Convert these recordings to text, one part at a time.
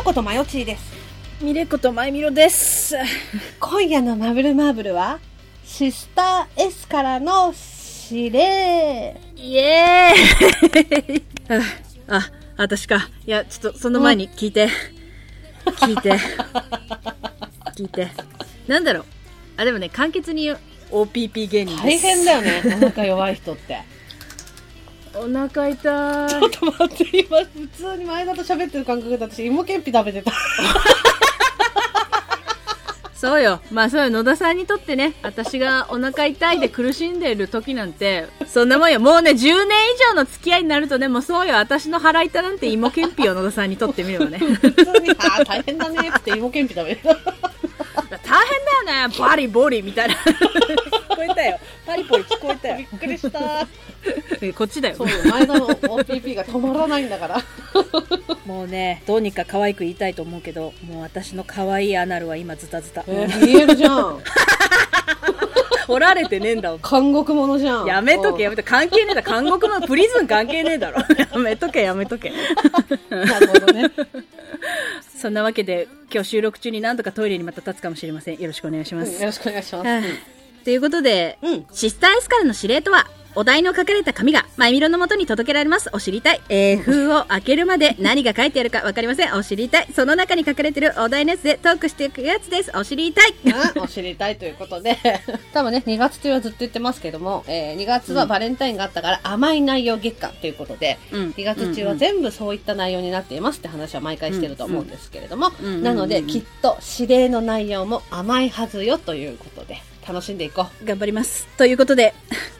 よことまよちーです。ミレコとマイミロです。今夜のマブルマーブルは、シスター S からの指令。イエーイ あ、あ、私か。いや、ちょっとその前に聞いて。聞いて。聞いて。なんだろう。あ、でもね、簡潔に OPP 芸人です。大変だよね、お腹弱い人って。お腹痛い。ちょっと待って、今、普通に前田と喋ってる感覚で私、芋けんぴ食べてた。そうよ。まあそうよ。野田さんにとってね、私がお腹痛いで苦しんでいる時なんて、そんなもんよ。もうね、10年以上の付き合いになるとね、もうそうよ。私の腹痛なんて芋けんぴよ、野田さんにとってみればね。普通に、ああ、大変だねって芋けんぴ食べてた。大変だよね。バリボリみたいな。聞こえたよ。パリポリ聞こえたびよっ。くりした。えこっちだよそう。よ、前田の OPP が止まらないんだから。もうね、どうにか可愛く言いたいと思うけど、もう私の可愛いアナルは今ズタズタ。えー、見えるじゃん。掘られてねえんだ。監獄者じゃん。やめとけ、やめとけ。関係ねえだろ。監獄のプリズン関係ねえだろ。やめとけ、やめとけ。なるほどね。そんなわけで、今日収録中に何度かトイレにまた立つかもしれません。よろしくお願いします。うんよろしくお願いします。はあということで、うんシスター S からの指令とは、お題の書かれた紙が、マイミロの元に届けられます。お知りたい。えー、封を開けるまで何が書いてあるかわかりません。お知りたい。その中に書かれてるお題のやつでトークしていくやつです。お知りたい。うんお知りたいということで、多分ね、2月中はずっと言ってますけども、えー2月はバレンタインがあったから甘い内容月間ということで、うん2月中は全部そういった内容になっていますって話は毎回してると思うんですけれども、うんうんなのできっと指令の内容も甘いはずよということで、楽しんでいこう。頑張ります。ということで、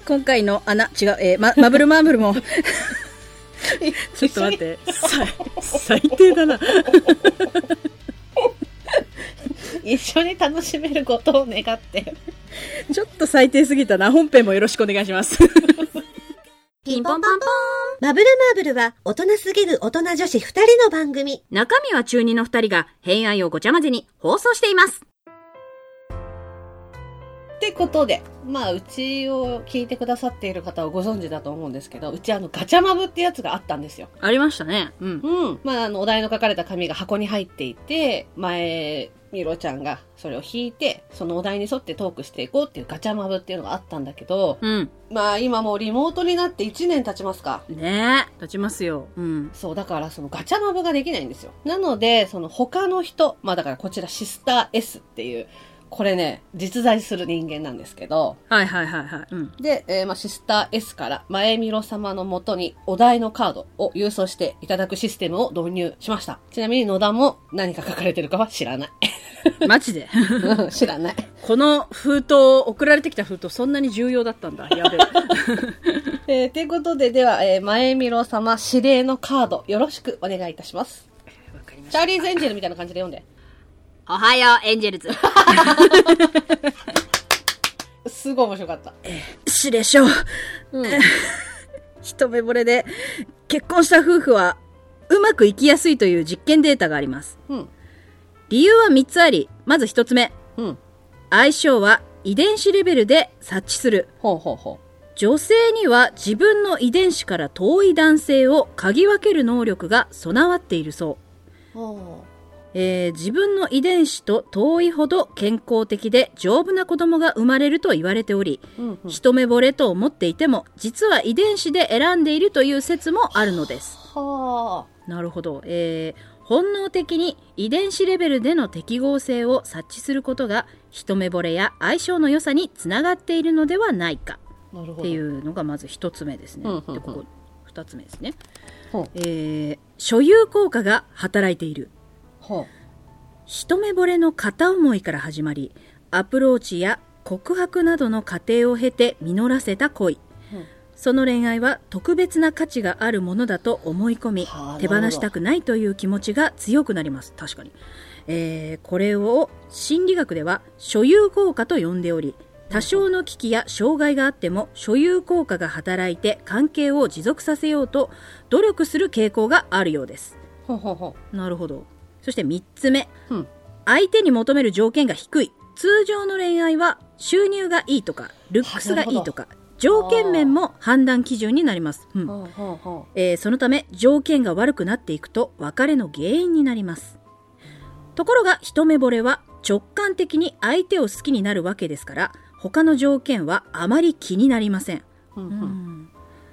今回の穴、違う、えーま、マブルマーブルも、ちょっと待って、さ最低だな。一緒に楽しめることを願って。ちょっと最低すぎたな。本編もよろしくお願いします。ピンポンパンポーン。マブルマーブルは大人すぎる大人女子二人の番組。中身は中二の二人が、偏愛をごちゃ混ぜに放送しています。ってことで、まあ、うちを聞いてくださっている方はご存知だと思うんですけど、うちあの、ガチャマブってやつがあったんですよ。ありましたね。うん。うん。まあ、あの、お題の書かれた紙が箱に入っていて、前、みろちゃんがそれを引いて、そのお題に沿ってトークしていこうっていうガチャマブっていうのがあったんだけど、うん。まあ、今もうリモートになって1年経ちますか。ねえ。立ちますよ。うん。そう、だからそのガチャマブができないんですよ。なので、その他の人、まあだからこちらシスター S っていう、これね、実在する人間なんですけど、はいはいはいはい。うん。で、えーまあ、シスター S から前みろ様のもとにお題のカードを郵送していただくシステムを導入しました。ちなみに野田も何か書かれてるかは知らない。マジで？うん知らない。この封筒、送られてきた封筒、そんなに重要だったんだ。やべえ。えー、ということで、では、えー、前みろ様指令のカードよろしくお願いいたします。わかりまチャーリーズエンジェルみたいな感じで読んで。おはよう、エンジェルズ。すごい面白かった。しでしょう。うん。一目惚れで、結婚した夫婦は、うまくいきやすいという実験データがあります。うん。理由は3つあり、まず1つ目。うん。相性は遺伝子レベルで察知する。ほうほうほ女性には自分の遺伝子から遠い男性を嗅ぎ分ける能力が備わっているそう。う。ほえー自分の遺伝子と遠いほど健康的で丈夫な子供が生まれると言われており、う。うん、うん。一目惚れと思っていても、実は遺伝子で選んでいるという説もあるのです。はなるほど。えー本能的に遺伝子レベルでの適合性を察知することが、一目惚れや相性の良さにつながっているのではないか。っていうのがまず一つ目ですね。うんうんうんで、ここ、二つ目ですね。えー所有効果が働いている。一目惚れの片思いから始まり、アプローチや告白などの過程を経て実らせた恋。うんその恋愛は特別な価値があるものだと思い込みはあ、手放したくないという気持ちが強くなります。確かに。えーこれを心理学では所有効果と呼んでおり、多少の危機や障害があっても所有効果が働いて関係を持続させようと努力する傾向があるようです。ほうほうほなるほど。そして3つ目。う。うん。相手に求める条件が低い。通常の恋愛は収入がいいとか、ルックスがいいとか、条件面も判断基準になります。うんえーそのため条件が悪くなっていくと別れの原因になります。ところが一目惚れは直感的に相手を好きになるわけですから、他の条件はあまり気になりません。うんうん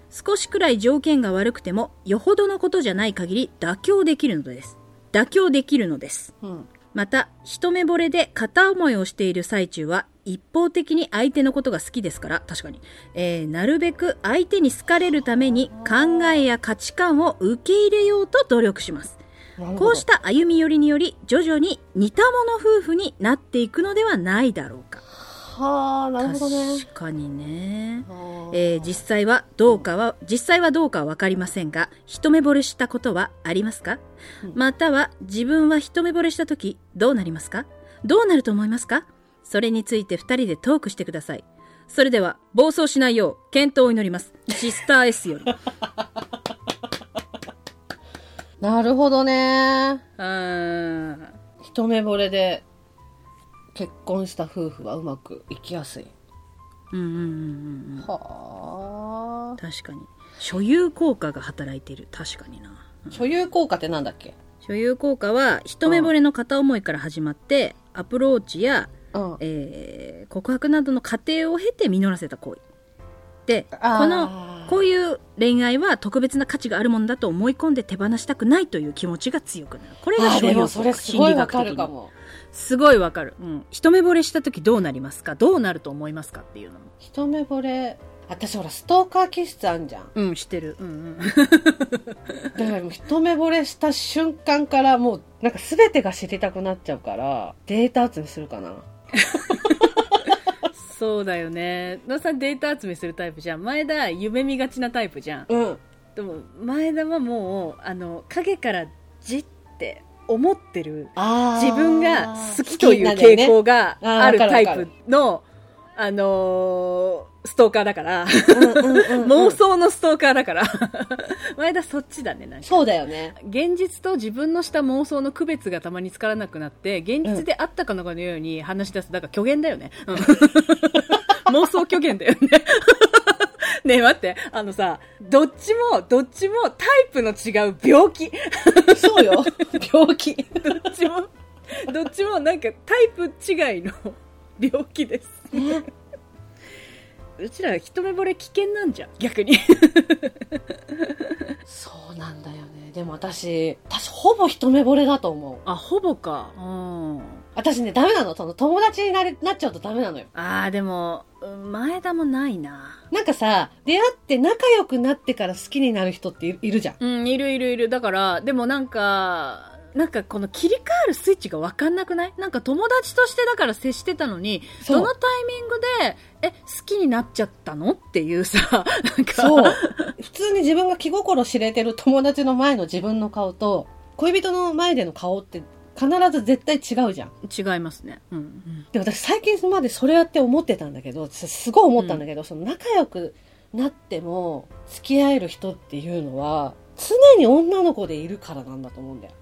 少しくらい条件が悪くても、よほどのことじゃない限り妥協できるのです。妥協できるのです。うんまた、一目惚れで片思いをしている最中は、一方的に相手のことが好きですから、確かに。えー、なるべく相手に好かれるために考えや価値観を受け入れようと努力します。こうした歩み寄りにより、徐々に似た者夫婦になっていくのではないだろうか。はあなるほどね確かにね。えー実際はどうかは、実際はどうかはわかりませんが、一目惚れしたことはありますか、うんまたは自分は一目惚れした時どうなりますか？どうなると思いますか？それについて二人でトークしてください。それでは、暴走しないよう、健闘を祈ります。シスター S より。なるほどねうーん。一目惚れで結婚した夫婦はうまくいきやすいうんうんうんうんうん。はあ確かに。所有効果が働いている。確かにな。所有効果ってなんだっけ？所有効果は、一目惚れの片思いから始まって、アプローチや、うんえー告白などの過程を経て実らせた行為。で、この、こういう恋愛は特別な価値があるものだと思い込んで手放したくないという気持ちが強くなる。これがあ所有効果心理学的にもすごいわかる。うん。一目惚れした時どうなりますか？どうなると思いますかっていうのも。一目惚れ私ほらストーカー気質あんじゃんうん、してる。うんうん。だからもう一目惚れした瞬間からもうなんか全てが知りたくなっちゃうからデータ集めするかな そうだよね。野さんデータ集めするタイプじゃん。前田、夢見がちなタイプじゃん。うんでも、前田はもう、あの、影からじって思ってる自分が好きという傾向があるタイプの、あのーストーカーだから、妄想のストーカーだから、前田そっちだね、なんか。そうだよね現実と自分のした妄想の区別がたまにつからなくなって、現実であったかのかのように話し出す。だから虚言だよね。うん 妄想虚言だよね。ねえ待って、あのさ、どっちも、どっちもタイプの違う病気。そうよ 病気どっちも、どっちもなんかタイプ違いの病気です。うちら一目惚れ危険なんじゃん、逆に。そうなんだよねでも私私ほぼ一目惚れだと思うあ、ほぼか。うん。私ねダメなのその友達になれなっちゃうとダメなのよあー、でも、うん前田もないな。なんかさ出会って仲良くなってから好きになる人っていいるじゃんうん、いるいるいる。だから、でもなんか、なんかこの切り替わるスイッチがわかんなくない？なんか友達としてだから接してたのに、どのタイミングで、え、好きになっちゃったの？っていうさ、なんか。そう。普通に自分が気心知れてる友達の前の自分の顔と、恋人の前での顔って必ず絶対違うじゃん。違いますね。うん。で、私最近までそれやって思ってたんだけど、すすごい思ったんだけど、その仲良くなっても付き合える人っていうのは、常に女の子でいるからなんだと思うんだよ。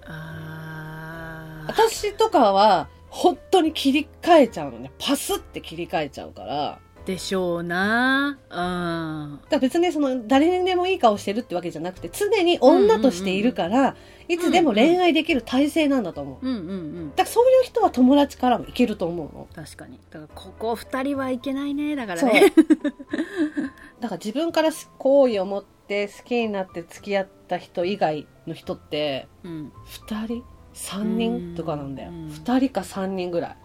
私とかは、本当に切り替えちゃうのね。パスって切り替えちゃうから。でしょうなうん。だ別にその誰にでもいい顔してるってわけじゃなくて常に女としているから、いつでも恋愛できる体制なんだと思う。うんうんうん。だからそういう人は友達からもいけると思うの。確かに。だからここ二人はいけないね。だから。ね。だから自分から好意を持って好きになって付き合った人以外の人ってうん。2人 ?3 人とかなんだよ。うん2人か3人ぐらい。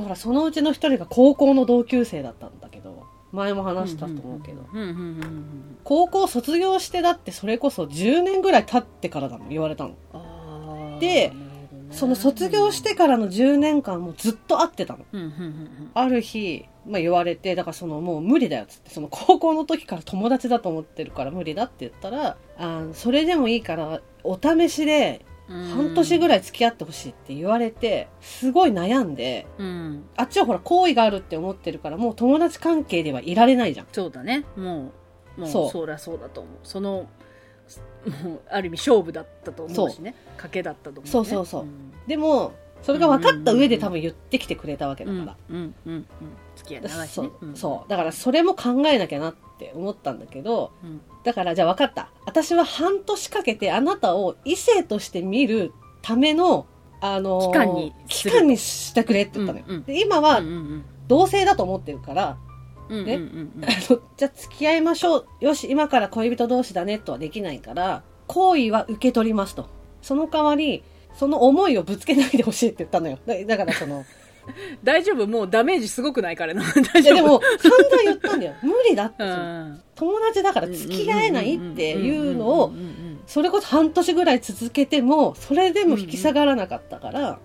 あだからそのうちの1人が高校の同級生だったんだけど、前もー話したと思うけど。高校卒業してだってそれこそ10年ぐらい経ってからだの言われたの。でねその卒業してからの10年間もずっと会ってたの。ある日、まあ、言われて、だからそのもう無理だよっつって、その高校の時から友達だと思ってるから無理だって言ったら、あそれでもいいからお試しでうん半年ぐらい付き合ってほしいって言われて、すごい悩んで、うん。あっちはほら好意があるって思ってるからもう友達関係ではいられないじゃん。そうだね。もうもうそそうりゃそうだと思う。そのもうある意味勝負だったと思うしね。賭けだったと思う、ね、そうそうそうん。でも、それが分かった上で多分言ってきてくれたわけだうんから。うんうんうん付き合い長いしそう、そう。だからそれも考えなきゃなって思ったんだけど、うんだからじゃあ分かった。私は半年かけてあなたを異性として見るためのあのー期間に期間にしてくれって言ったのよ。うんうんで今は同性だと思ってるから、ねうんうんあの じゃあ付き合いましょう。よし、今から恋人同士だねとはできないから、好意は受け取りますと。その代わり、その思いをぶつけないでほしいって言ったのよ。だだからその、大丈夫？もうダメージすごくない彼の 大い丈夫？やでも散々言ったんだよ。無理だって。うん友達だから付き合えないっていうのをそれこそ半年ぐらい続けても、それでも引き下がらなかったから、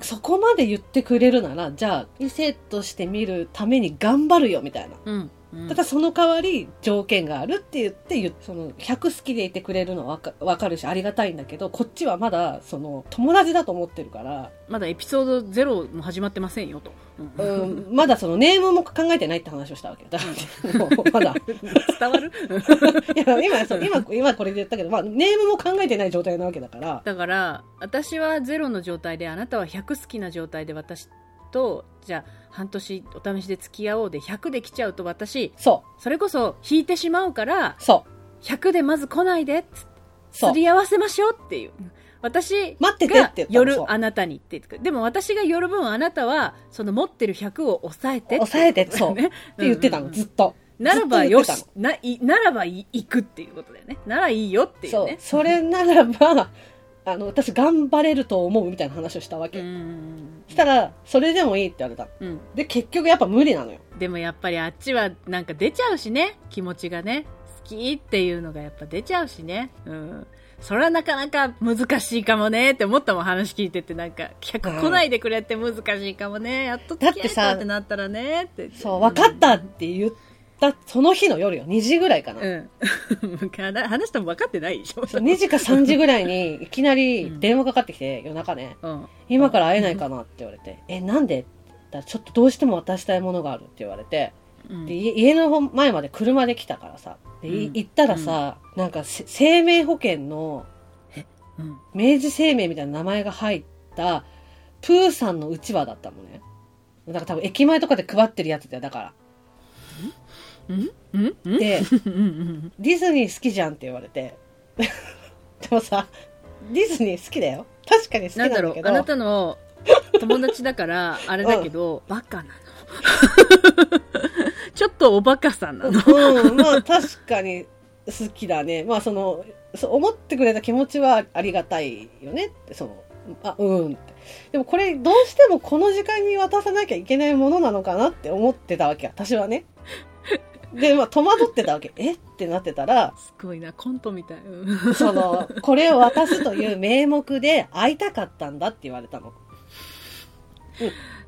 そこまで言ってくれるなら、じゃあ、異性として見るために頑張るよ、みたいな。うんうん。ただその代わり条件があるって言ってその100好きでいてくれるのはわかるしありがたいんだけどこっちはまだその友達だと思ってるから、まだエピソードゼロも始まってませんよと、うん。うん、まだそのネームも考えてないって話をしたわけだまだ。伝わる？いや今そう今今これで言ったけど、まあ、ネームも考えてない状態なわけだから。だから私はゼロの状態であなたは100好きな状態で私とじゃあ半年お試しで付き合おうで100で来ちゃうと私そそれこそ引いてしまうからうそう。100でまず来ないでっつすり合わせましょうっていう。私が夜あなたにって言ってくる。でも私が夜分あなたはその持ってる100を抑えて抑えてそう。ね。って言ってたの、ずっと。ならばよしないならばい行くっていうことだよね。ならいいよっていうね。それならばあの私頑張れると思うみたいな話をしたわけ、うんしたらそれでもいいって言われた。うん。で結局やっぱ無理なのよ。でもやっぱりあっちはなんか出ちゃうしね気持ちがね。好きっていうのがやっぱ出ちゃうしね。うん。それはなかなか難しいかもねって思ったもん話聞いてて。なんか客来ないでくれって難しいかもね。やっと付き合えたってなったらねって。そう分かったって言ったその日の夜よ。2時ぐらいかな、うん。話しても分かってないでしょ。そう2時か3時ぐらいに いきなり電話かかってきて夜中ね。うん。今から会えないかなって言われて、えなんで？って言ったらちょっとどうしても渡したいものがあるって言われてうん。で家家の前まで車で来たからさ。でいうん。行ったらさ、なんかせ生命保険のうん。明治生命みたいな名前が入ったプーさんのうちわだったのね。だから多分駅前とかで配ってるやつだよ。だからうんうんうんでうんうんディズニー好きじゃんって言われて。でもさディズニー好きだよ。確かに好きななんんだろうだけどあなたの友達だからあれだけど、バカなの。ちょっとおバカさんなの。うん、まあ確かに好きだね。まあその、そう思ってくれた気持ちはありがたいよね。って、その、あ、うんって。でもこれどうしてもこの時間に渡さなきゃいけないものなのかなって思ってたわけ、私はね。で、まあ戸惑ってたわけ。え？ってなってたら、すごいなコントみたい、うん。その、これを渡すという名目で会いたかったんだって言われたの。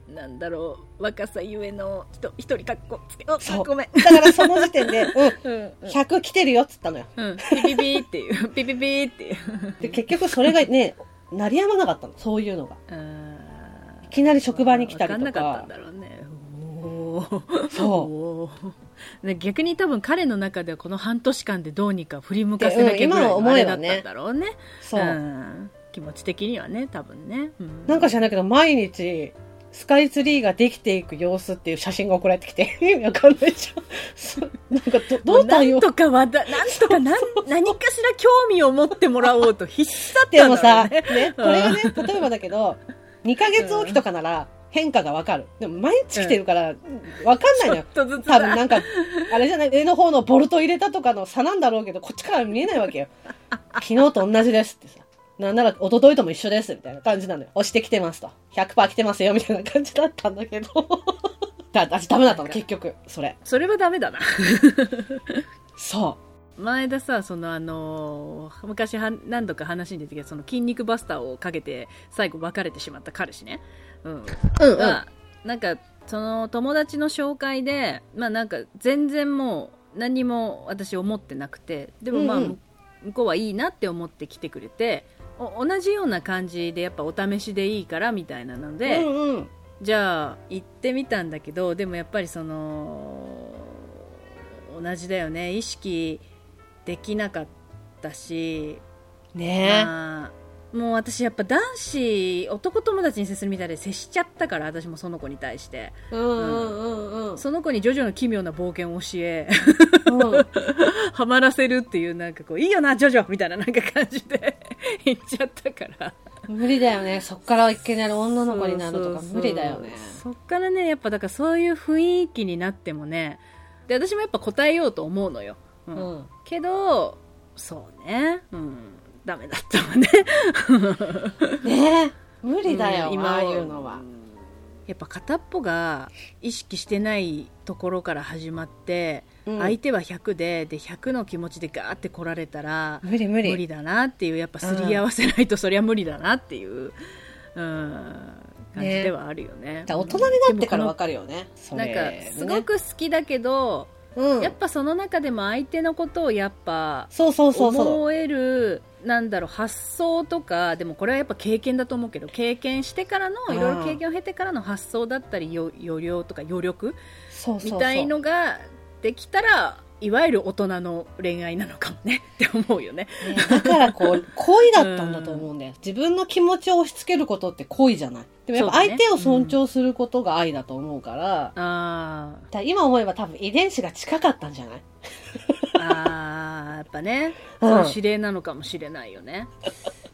なんだろう若さゆえの人一人かっこつけあそう。ごめん。だからその時点で、うん、うん。うん100来てるよっつったのよ。うん、ピピピーっていう。ピピピーっていう。で、結局それがね、鳴りやまなかったの、そういうのが。あいきなり職場に来たりとか。分かんなかったんだろうねそう。逆に多分彼の中ではこの半年間でどうにか振り向かせなきゃぐらいのあれだったんだろうね。そう。ん。気持ち的にはね多分ね、うん。なんか知らないけど、毎日、スカイツリーができていく様子っていう写真が送られてきて、意味わかんないじゃん。なんかど、どう対応？なんとかわだ、なんとかなん、何かしら興味を持ってもらおうと必死だったんだろうでもさ、ね。ね、これがね、例えばだけど、2ヶ月おきとかなら変化がわかる。でも毎日来てるから、わかんないのよ。多分なんか、あれじゃない、上の方のボルト入れたとかの差なんだろうけど、こっちから見えないわけよ。昨日と同じですってさ。なんなら、一昨日とも一緒です、みたいな感じなのよ。押してきてますと。100%来てますよ、みたいな感じだったんだけど。だ私ダメだったの、結局。それ。それはダメだな。そ前田さ、そのあのー昔は何度か話に出てきたその筋肉バスターをかけて最後別れてしまった彼氏ね。うん。う。うんうん。が、なんか、その友達の紹介で、まあなんか全然もう何にも私思ってなくて、でもまあ、うんうん向こうはいいなって思って来てくれて、お同じような感じでやっぱお試しでいいからみたいなので、うんうん。じゃあ行ってみたんだけどでもやっぱりその同じだよね意識できなかったし、ねえ。まあもう私やっぱ男子男友達に接するみたいで接しちゃったから私もその子に対して。うんうんうんうん。その子にジョジョの奇妙な冒険を教えうん。ハマらせるっていうなんかこういいよなジョジョみたいななんか感じで 言っちゃったから。無理だよね。そっからいきなり女の子になるとか無理だよね。そっからねやっぱだからそういう雰囲気になってもねで私もやっぱ答えようと思うのよ、ううんん。けどそうね。うんダメだったわねねえ。無理だよ、うんああいうのは。やっぱ片っぽが意識してないところから始まって、うん相手は100でで100の気持ちでガーって来られたら無理無理。無理だなっていうやっぱすり合わせないとそりゃ無理だなっていう、うん、感じではあるよねだから大人になってからわかるよね。そなんれかすご、く好きだけど、うん。やっぱその中でも相手のことをやっぱそうそうそうそう。思えるなんだろう発想とかでもこれはやっぱ経験だと思うけど経験してからのうん。いろいろ経験を経てからの発想だったりよ余量とか余力みたいのができたらいわゆる大人の恋愛なのかもね って思うよね。ねだからこう、恋だったんだと思うんだよ。自分の気持ちを押し付けることって恋じゃない。でもやっぱ相手を尊重することが愛だと思うから、あだから今思えば多分遺伝子が近かったんじゃない？ーあーやっぱね、うんその指令なのかもしれないよね。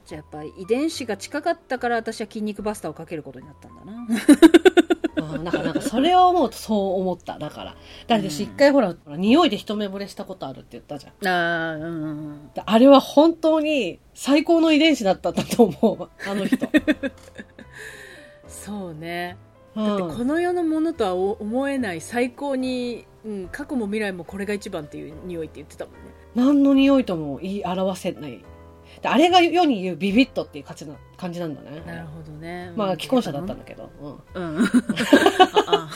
じゃあやっぱ遺伝子が近かったから私は筋肉バスターをかけることになったんだな。うん、なんか、なんか、それを思うとそう思った。だから。だって私一回ほら、ほら匂いで一目惚れしたことあるって言ったじゃん。あーうんあれは本当に最高の遺伝子だったんだと思う。あの人。そうね。うん。だってこの世のものとは思えない最高に、うん、過去も未来もこれが一番っていう匂いって言ってたもんね。何の匂いとも言い表せない。であれが世に言うビビットっていう感じな感じなんだね。なるほどね。まあ、うん既婚者だったんだけど。うん。うん。ああ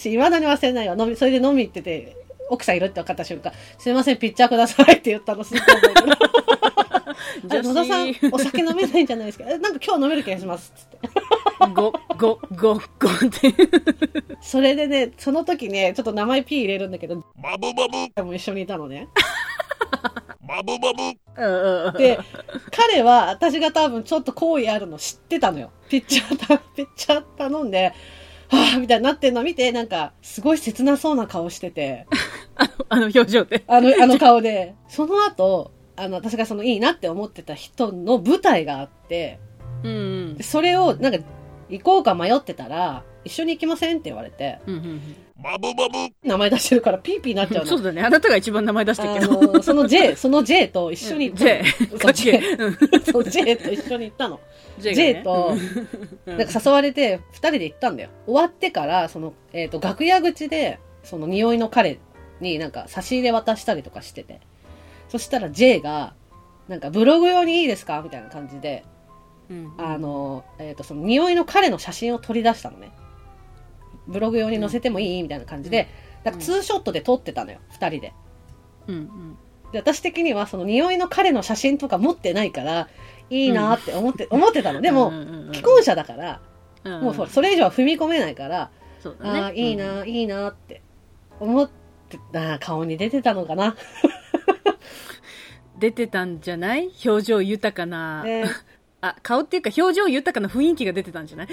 し、未だに忘れないよ。飲み、それで飲み行ってて、奥さん。いるって分かった瞬間、すいません、ピッチャーくださいって言ったのすっごい野田さん、お酒飲めないんじゃないですか？え なんか今日飲める気がします。つって。ご、ご、ご、ごって。それでね、その時ね、ちょっと名前 P 入れるんだけど、マブマブも一緒にいたのね。マブマブで、彼は私が多分ちょっと好意あるの知ってたのよ。ピッチャーた、ピッチャー頼んで、はぁ、みたいになってんの見て、なんか、すごい切なそうな顔してて、あの表情で。あの、あの顔で。その後、あの、私がそのいいなって思ってた人の舞台があって、うんうんでそれを、なんか、行こうか迷ってたら、一緒に行きませんって言われて、うんうんマブマブ名前出してるからピーピーになっちゃうの。そうだね。あなたが一番名前出してるけあど。の、その J、その J と一緒に行ったの。J そう J。そう J と一緒に行ったの。J が J ねと、うんなんか誘われて、二人で行ったんだよ。終わってから、その、えっ、と、楽屋口で、その匂いの彼になんか差し入れ渡したりとかしてて。そしたら J が、なんかブログ用にいいですか？みたいな感じで、うん。あの、えっ、と、その匂いの彼の写真を取り出したのね。ブログ用に載せてもいい？みたいな感じで、なんかツーショットで撮ってたのよ、二人で。うんうん。で、私的にはその匂いの彼の写真とか持ってないから、いいなって思って、思ってたの。でも、うんうんうん既婚者だから、うんもうそそれ以上は踏み込めないから、ね。ああ、いいな、いいなって思ってた顔に出てたのかな。出てたんじゃない？表情豊かな、ね、あ顔っていうか表情豊かな雰囲気が出てたんじゃない？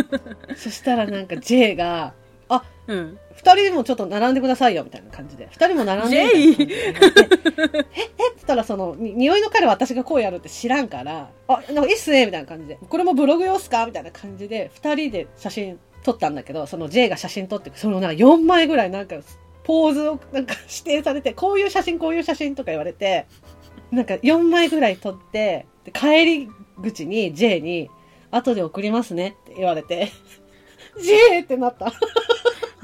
そしたらなんか J が、あ、うん。二人もちょっと並んでくださいよ、みたいな感じで。二人も並んで。J みたいな感じで。え、え？って言ったらその、に匂いの彼は私がこうやるって知らんから、あ、なんかいいっすね、みたいな感じで。これもブログ用っすかみたいな感じで、二人で写真撮ったんだけど、その J が写真撮って、そのなんか4枚ぐらいなんか、ポーズをなんか指定されて、こういう写真、こういう写真とか言われて、なんか4枚ぐらい撮って、で帰り口に J に、後で送りますねって言われて、J ってなった。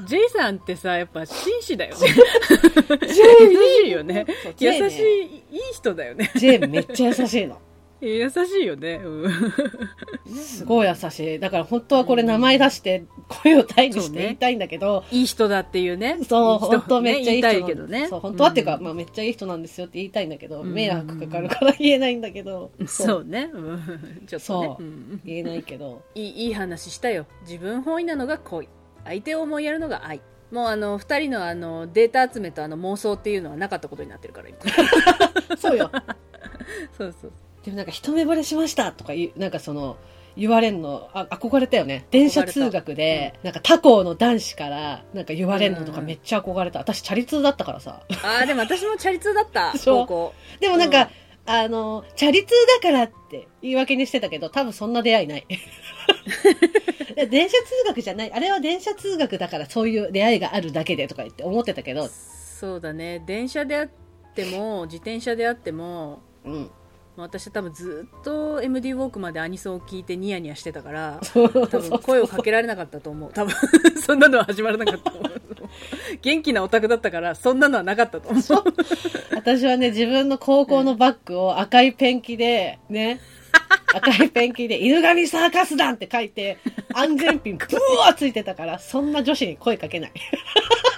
J さんってさやっぱ紳士だよね。J 優しいよね。優しいいい人だよね。J めっちゃ優しいの。優しいよね、うん、すごい優しい。だから本当はこれ名前出して声を大にそうねして言いたいんだけど、いい人だっていうね。そう、本当めっちゃいい人ね言いいんけどね。そう、本当はっていうか、ん。まあめっちゃいい人なんですよって言いたいんだけど、うん。迷惑かかるから言えないんだけど、そうね、うん、ちょっとね。そう。うん。言えないけど。いいいい話したよ。自分本位なのが恋。相手を思いやるのが愛。もうあの二人のあのデータ集めとあの妄想っていうのはなかったことになってるから今。そうよ。そうそうでもなんか一目惚れしましたとか言う、なんかその、言われんの、あ、憧れたよね。電車通学で、なんか他校の男子から、なんか言われんのとかめっちゃ憧れた。私、チャリ通だったからさ。ああでも私もチャリ通だった 高校でもなんか、あの、チャリ通だからって言い訳にしてたけど、多分そんな出会いない。電車通学じゃない。あれは電車通学だからそういう出会いがあるだけでとか言って思ってたけど、そうだね電車であっても自転車であってもうん。私は多分ずっと MD ウォークまでアニソンを聞いてニヤニヤしてたから多分声をかけられなかったと思う。多分 そんなのは始まらなかったと思う。元気なオタクだったからそんなのはなかったと思う。私はね、自分の高校のバッグを赤いペンキで、ね、赤いペンキで、犬神サーカス団って書いて、安全ピン ブワーついてたから、そんな女子に声かけない。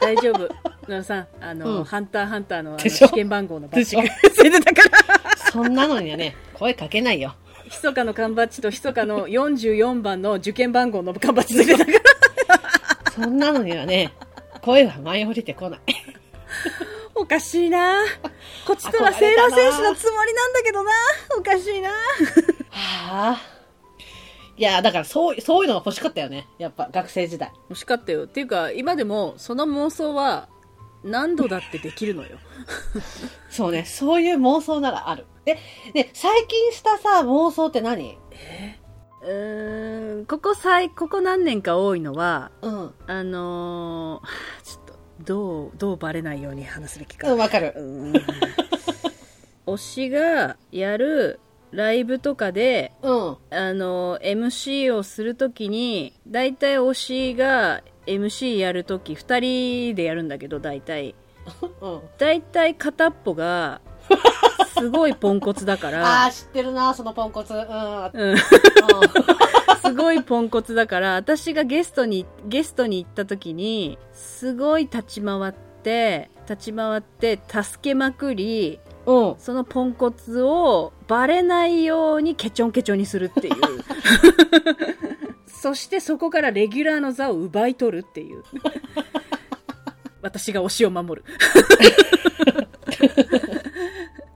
大丈夫。野田さんあの、うん。ハンターハンターのあのでしょ？試験番号のバッジ。がついてたから。そんなのにはね、声かけないよ。密かの缶バッジと密かの44番の受験番号の缶バッジついてたから。そんなのにはね、声は舞い降りてこない。おかしいな。こっちとらセーラー戦士のつもりなんだけどな。おかしいな。はあ。いや、だからそう、そういうのが欲しかったよね。やっぱ学生時代。欲しかったよっていうか今でもその妄想は何度だってできるのよ そうね、そういう妄想ならある。え、ね、最近したさ、妄想って何？うーんここ最ここ何年か多いのはうん。あのーちょっとどうどうバレないように話すべきかうん、わかる。うん推しがやるライブとかでうん。あの MC をするときに大体推しが MC やるとき2人でやるんだけど大体 うん。大体片っぽがすごいポンコツだか あらあ、知ってるな、そのポンコツ。うん。うんうん すごいポンコツだから私がゲストにゲストに行った時にすごい立ち回って立ち回って助けまくりうん。そのポンコツをバレないようにケチョンケチョンにするっていう。そしてそこからレギュラーの座を奪い取るっていう。私が推しを守る。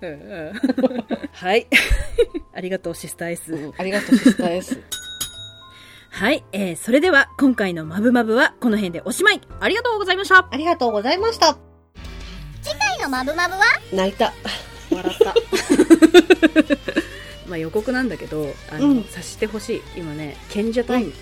うんうん。はい。ありがとうシスター S ありがとう、シスター S。はい、えー、それでは今回のマブマブはこの辺でおしまい。ありがとうございました。ありがとうございました。のマブマブは？泣いた。笑った。まあ予告なんだけどあの、うん。察してほしい。今ね賢者タイム、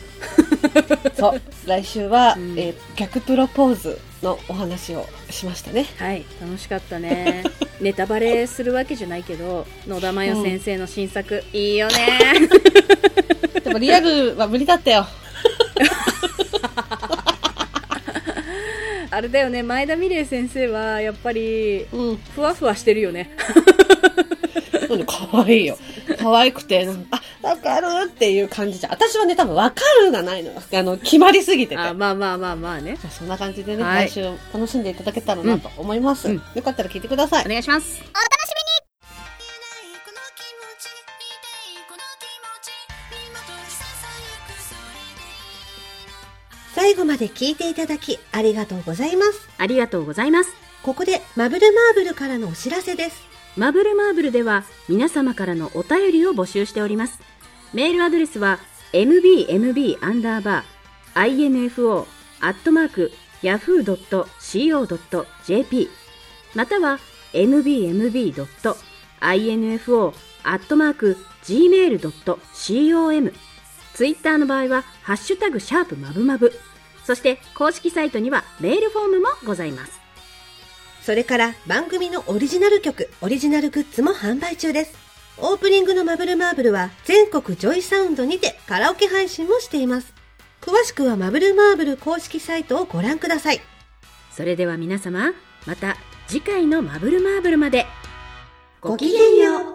そう。来週は、うん。えー逆プロポーズのお話をしましたね。はい。楽しかったね。ネタバレするわけじゃないけど野田真代先生の新作、いいよね。でもリアルは無理だったよ。あれだよね前田美玲先生はやっぱりうん。ふわふわしてるよねうん可愛いよ。可愛くて、あ、わかるっていう感じじゃん。私はね、多分わかるがないのよ。あの、決まりすぎてて。あまあまあまあまあねそんな感じでね、はい来週楽しんでいただけたらなと思います。うんよかったら聞いてくださいお。願いします最後まで聞いていただきありがとうございます。ありがとうございますここでマブルマーブルからのお知らせです。マブルマーブルでは皆様からのお便りを募集しております。メールアドレスは mbmb-info アットマーク yahoo.co.jp または mbmb.info アットマーク gmail.com ツイッターの場合はハッシュタグシャープマブマブそして公式サイトにはメールフォームもございます。それから番組のオリジナル曲、オリジナルグッズも販売中です。オープニングのマブルマーブルは全国ジョイサウンドにてカラオケ配信もしています。詳しくはマブルマーブル公式サイトをご覧ください。それでは皆様、また次回のマブルマーブルまで。ごきげんよう。